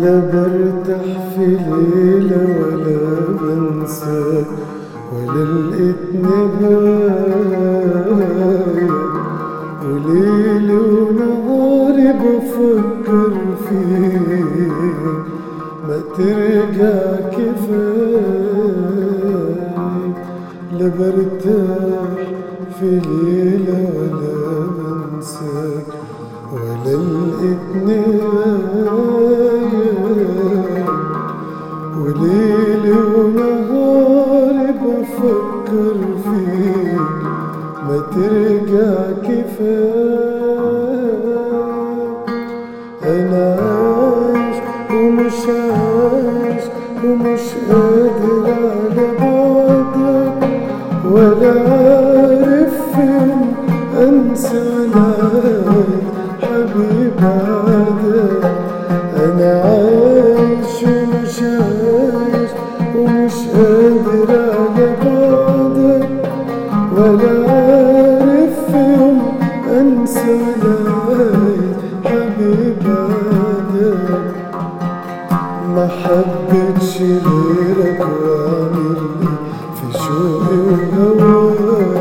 لا برتاح في ليلة ولا بنساك ولا لقيتني باية وليلي ونهاري بفكر فيك ما ترجع كفاية. لا برتاح في ليلة ولا بنساك ولا لقيتني وليلي ونهاري بفكر فيك ما ترجع كفاية أنا عايش ومش عايش ومش قادر على بعدك ولا عارف فين أنسى عليك عليك حبيب عادك ما حبيتش غيرك إيه في شوقي وهواك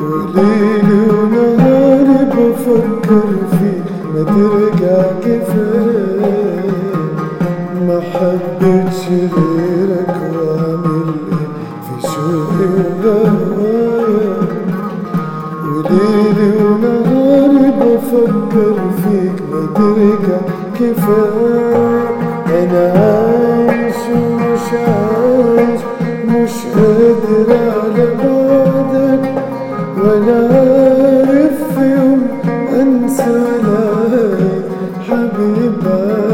وليلي ونهاري بفكر فيك ما ترجع كفاية ما حبيتش غيرك مبهر فيك مدركة كفاك. أنا عايش ومش عايش مش قادر على بعدك. ولا عارف يوم أنسى لك حبيبك.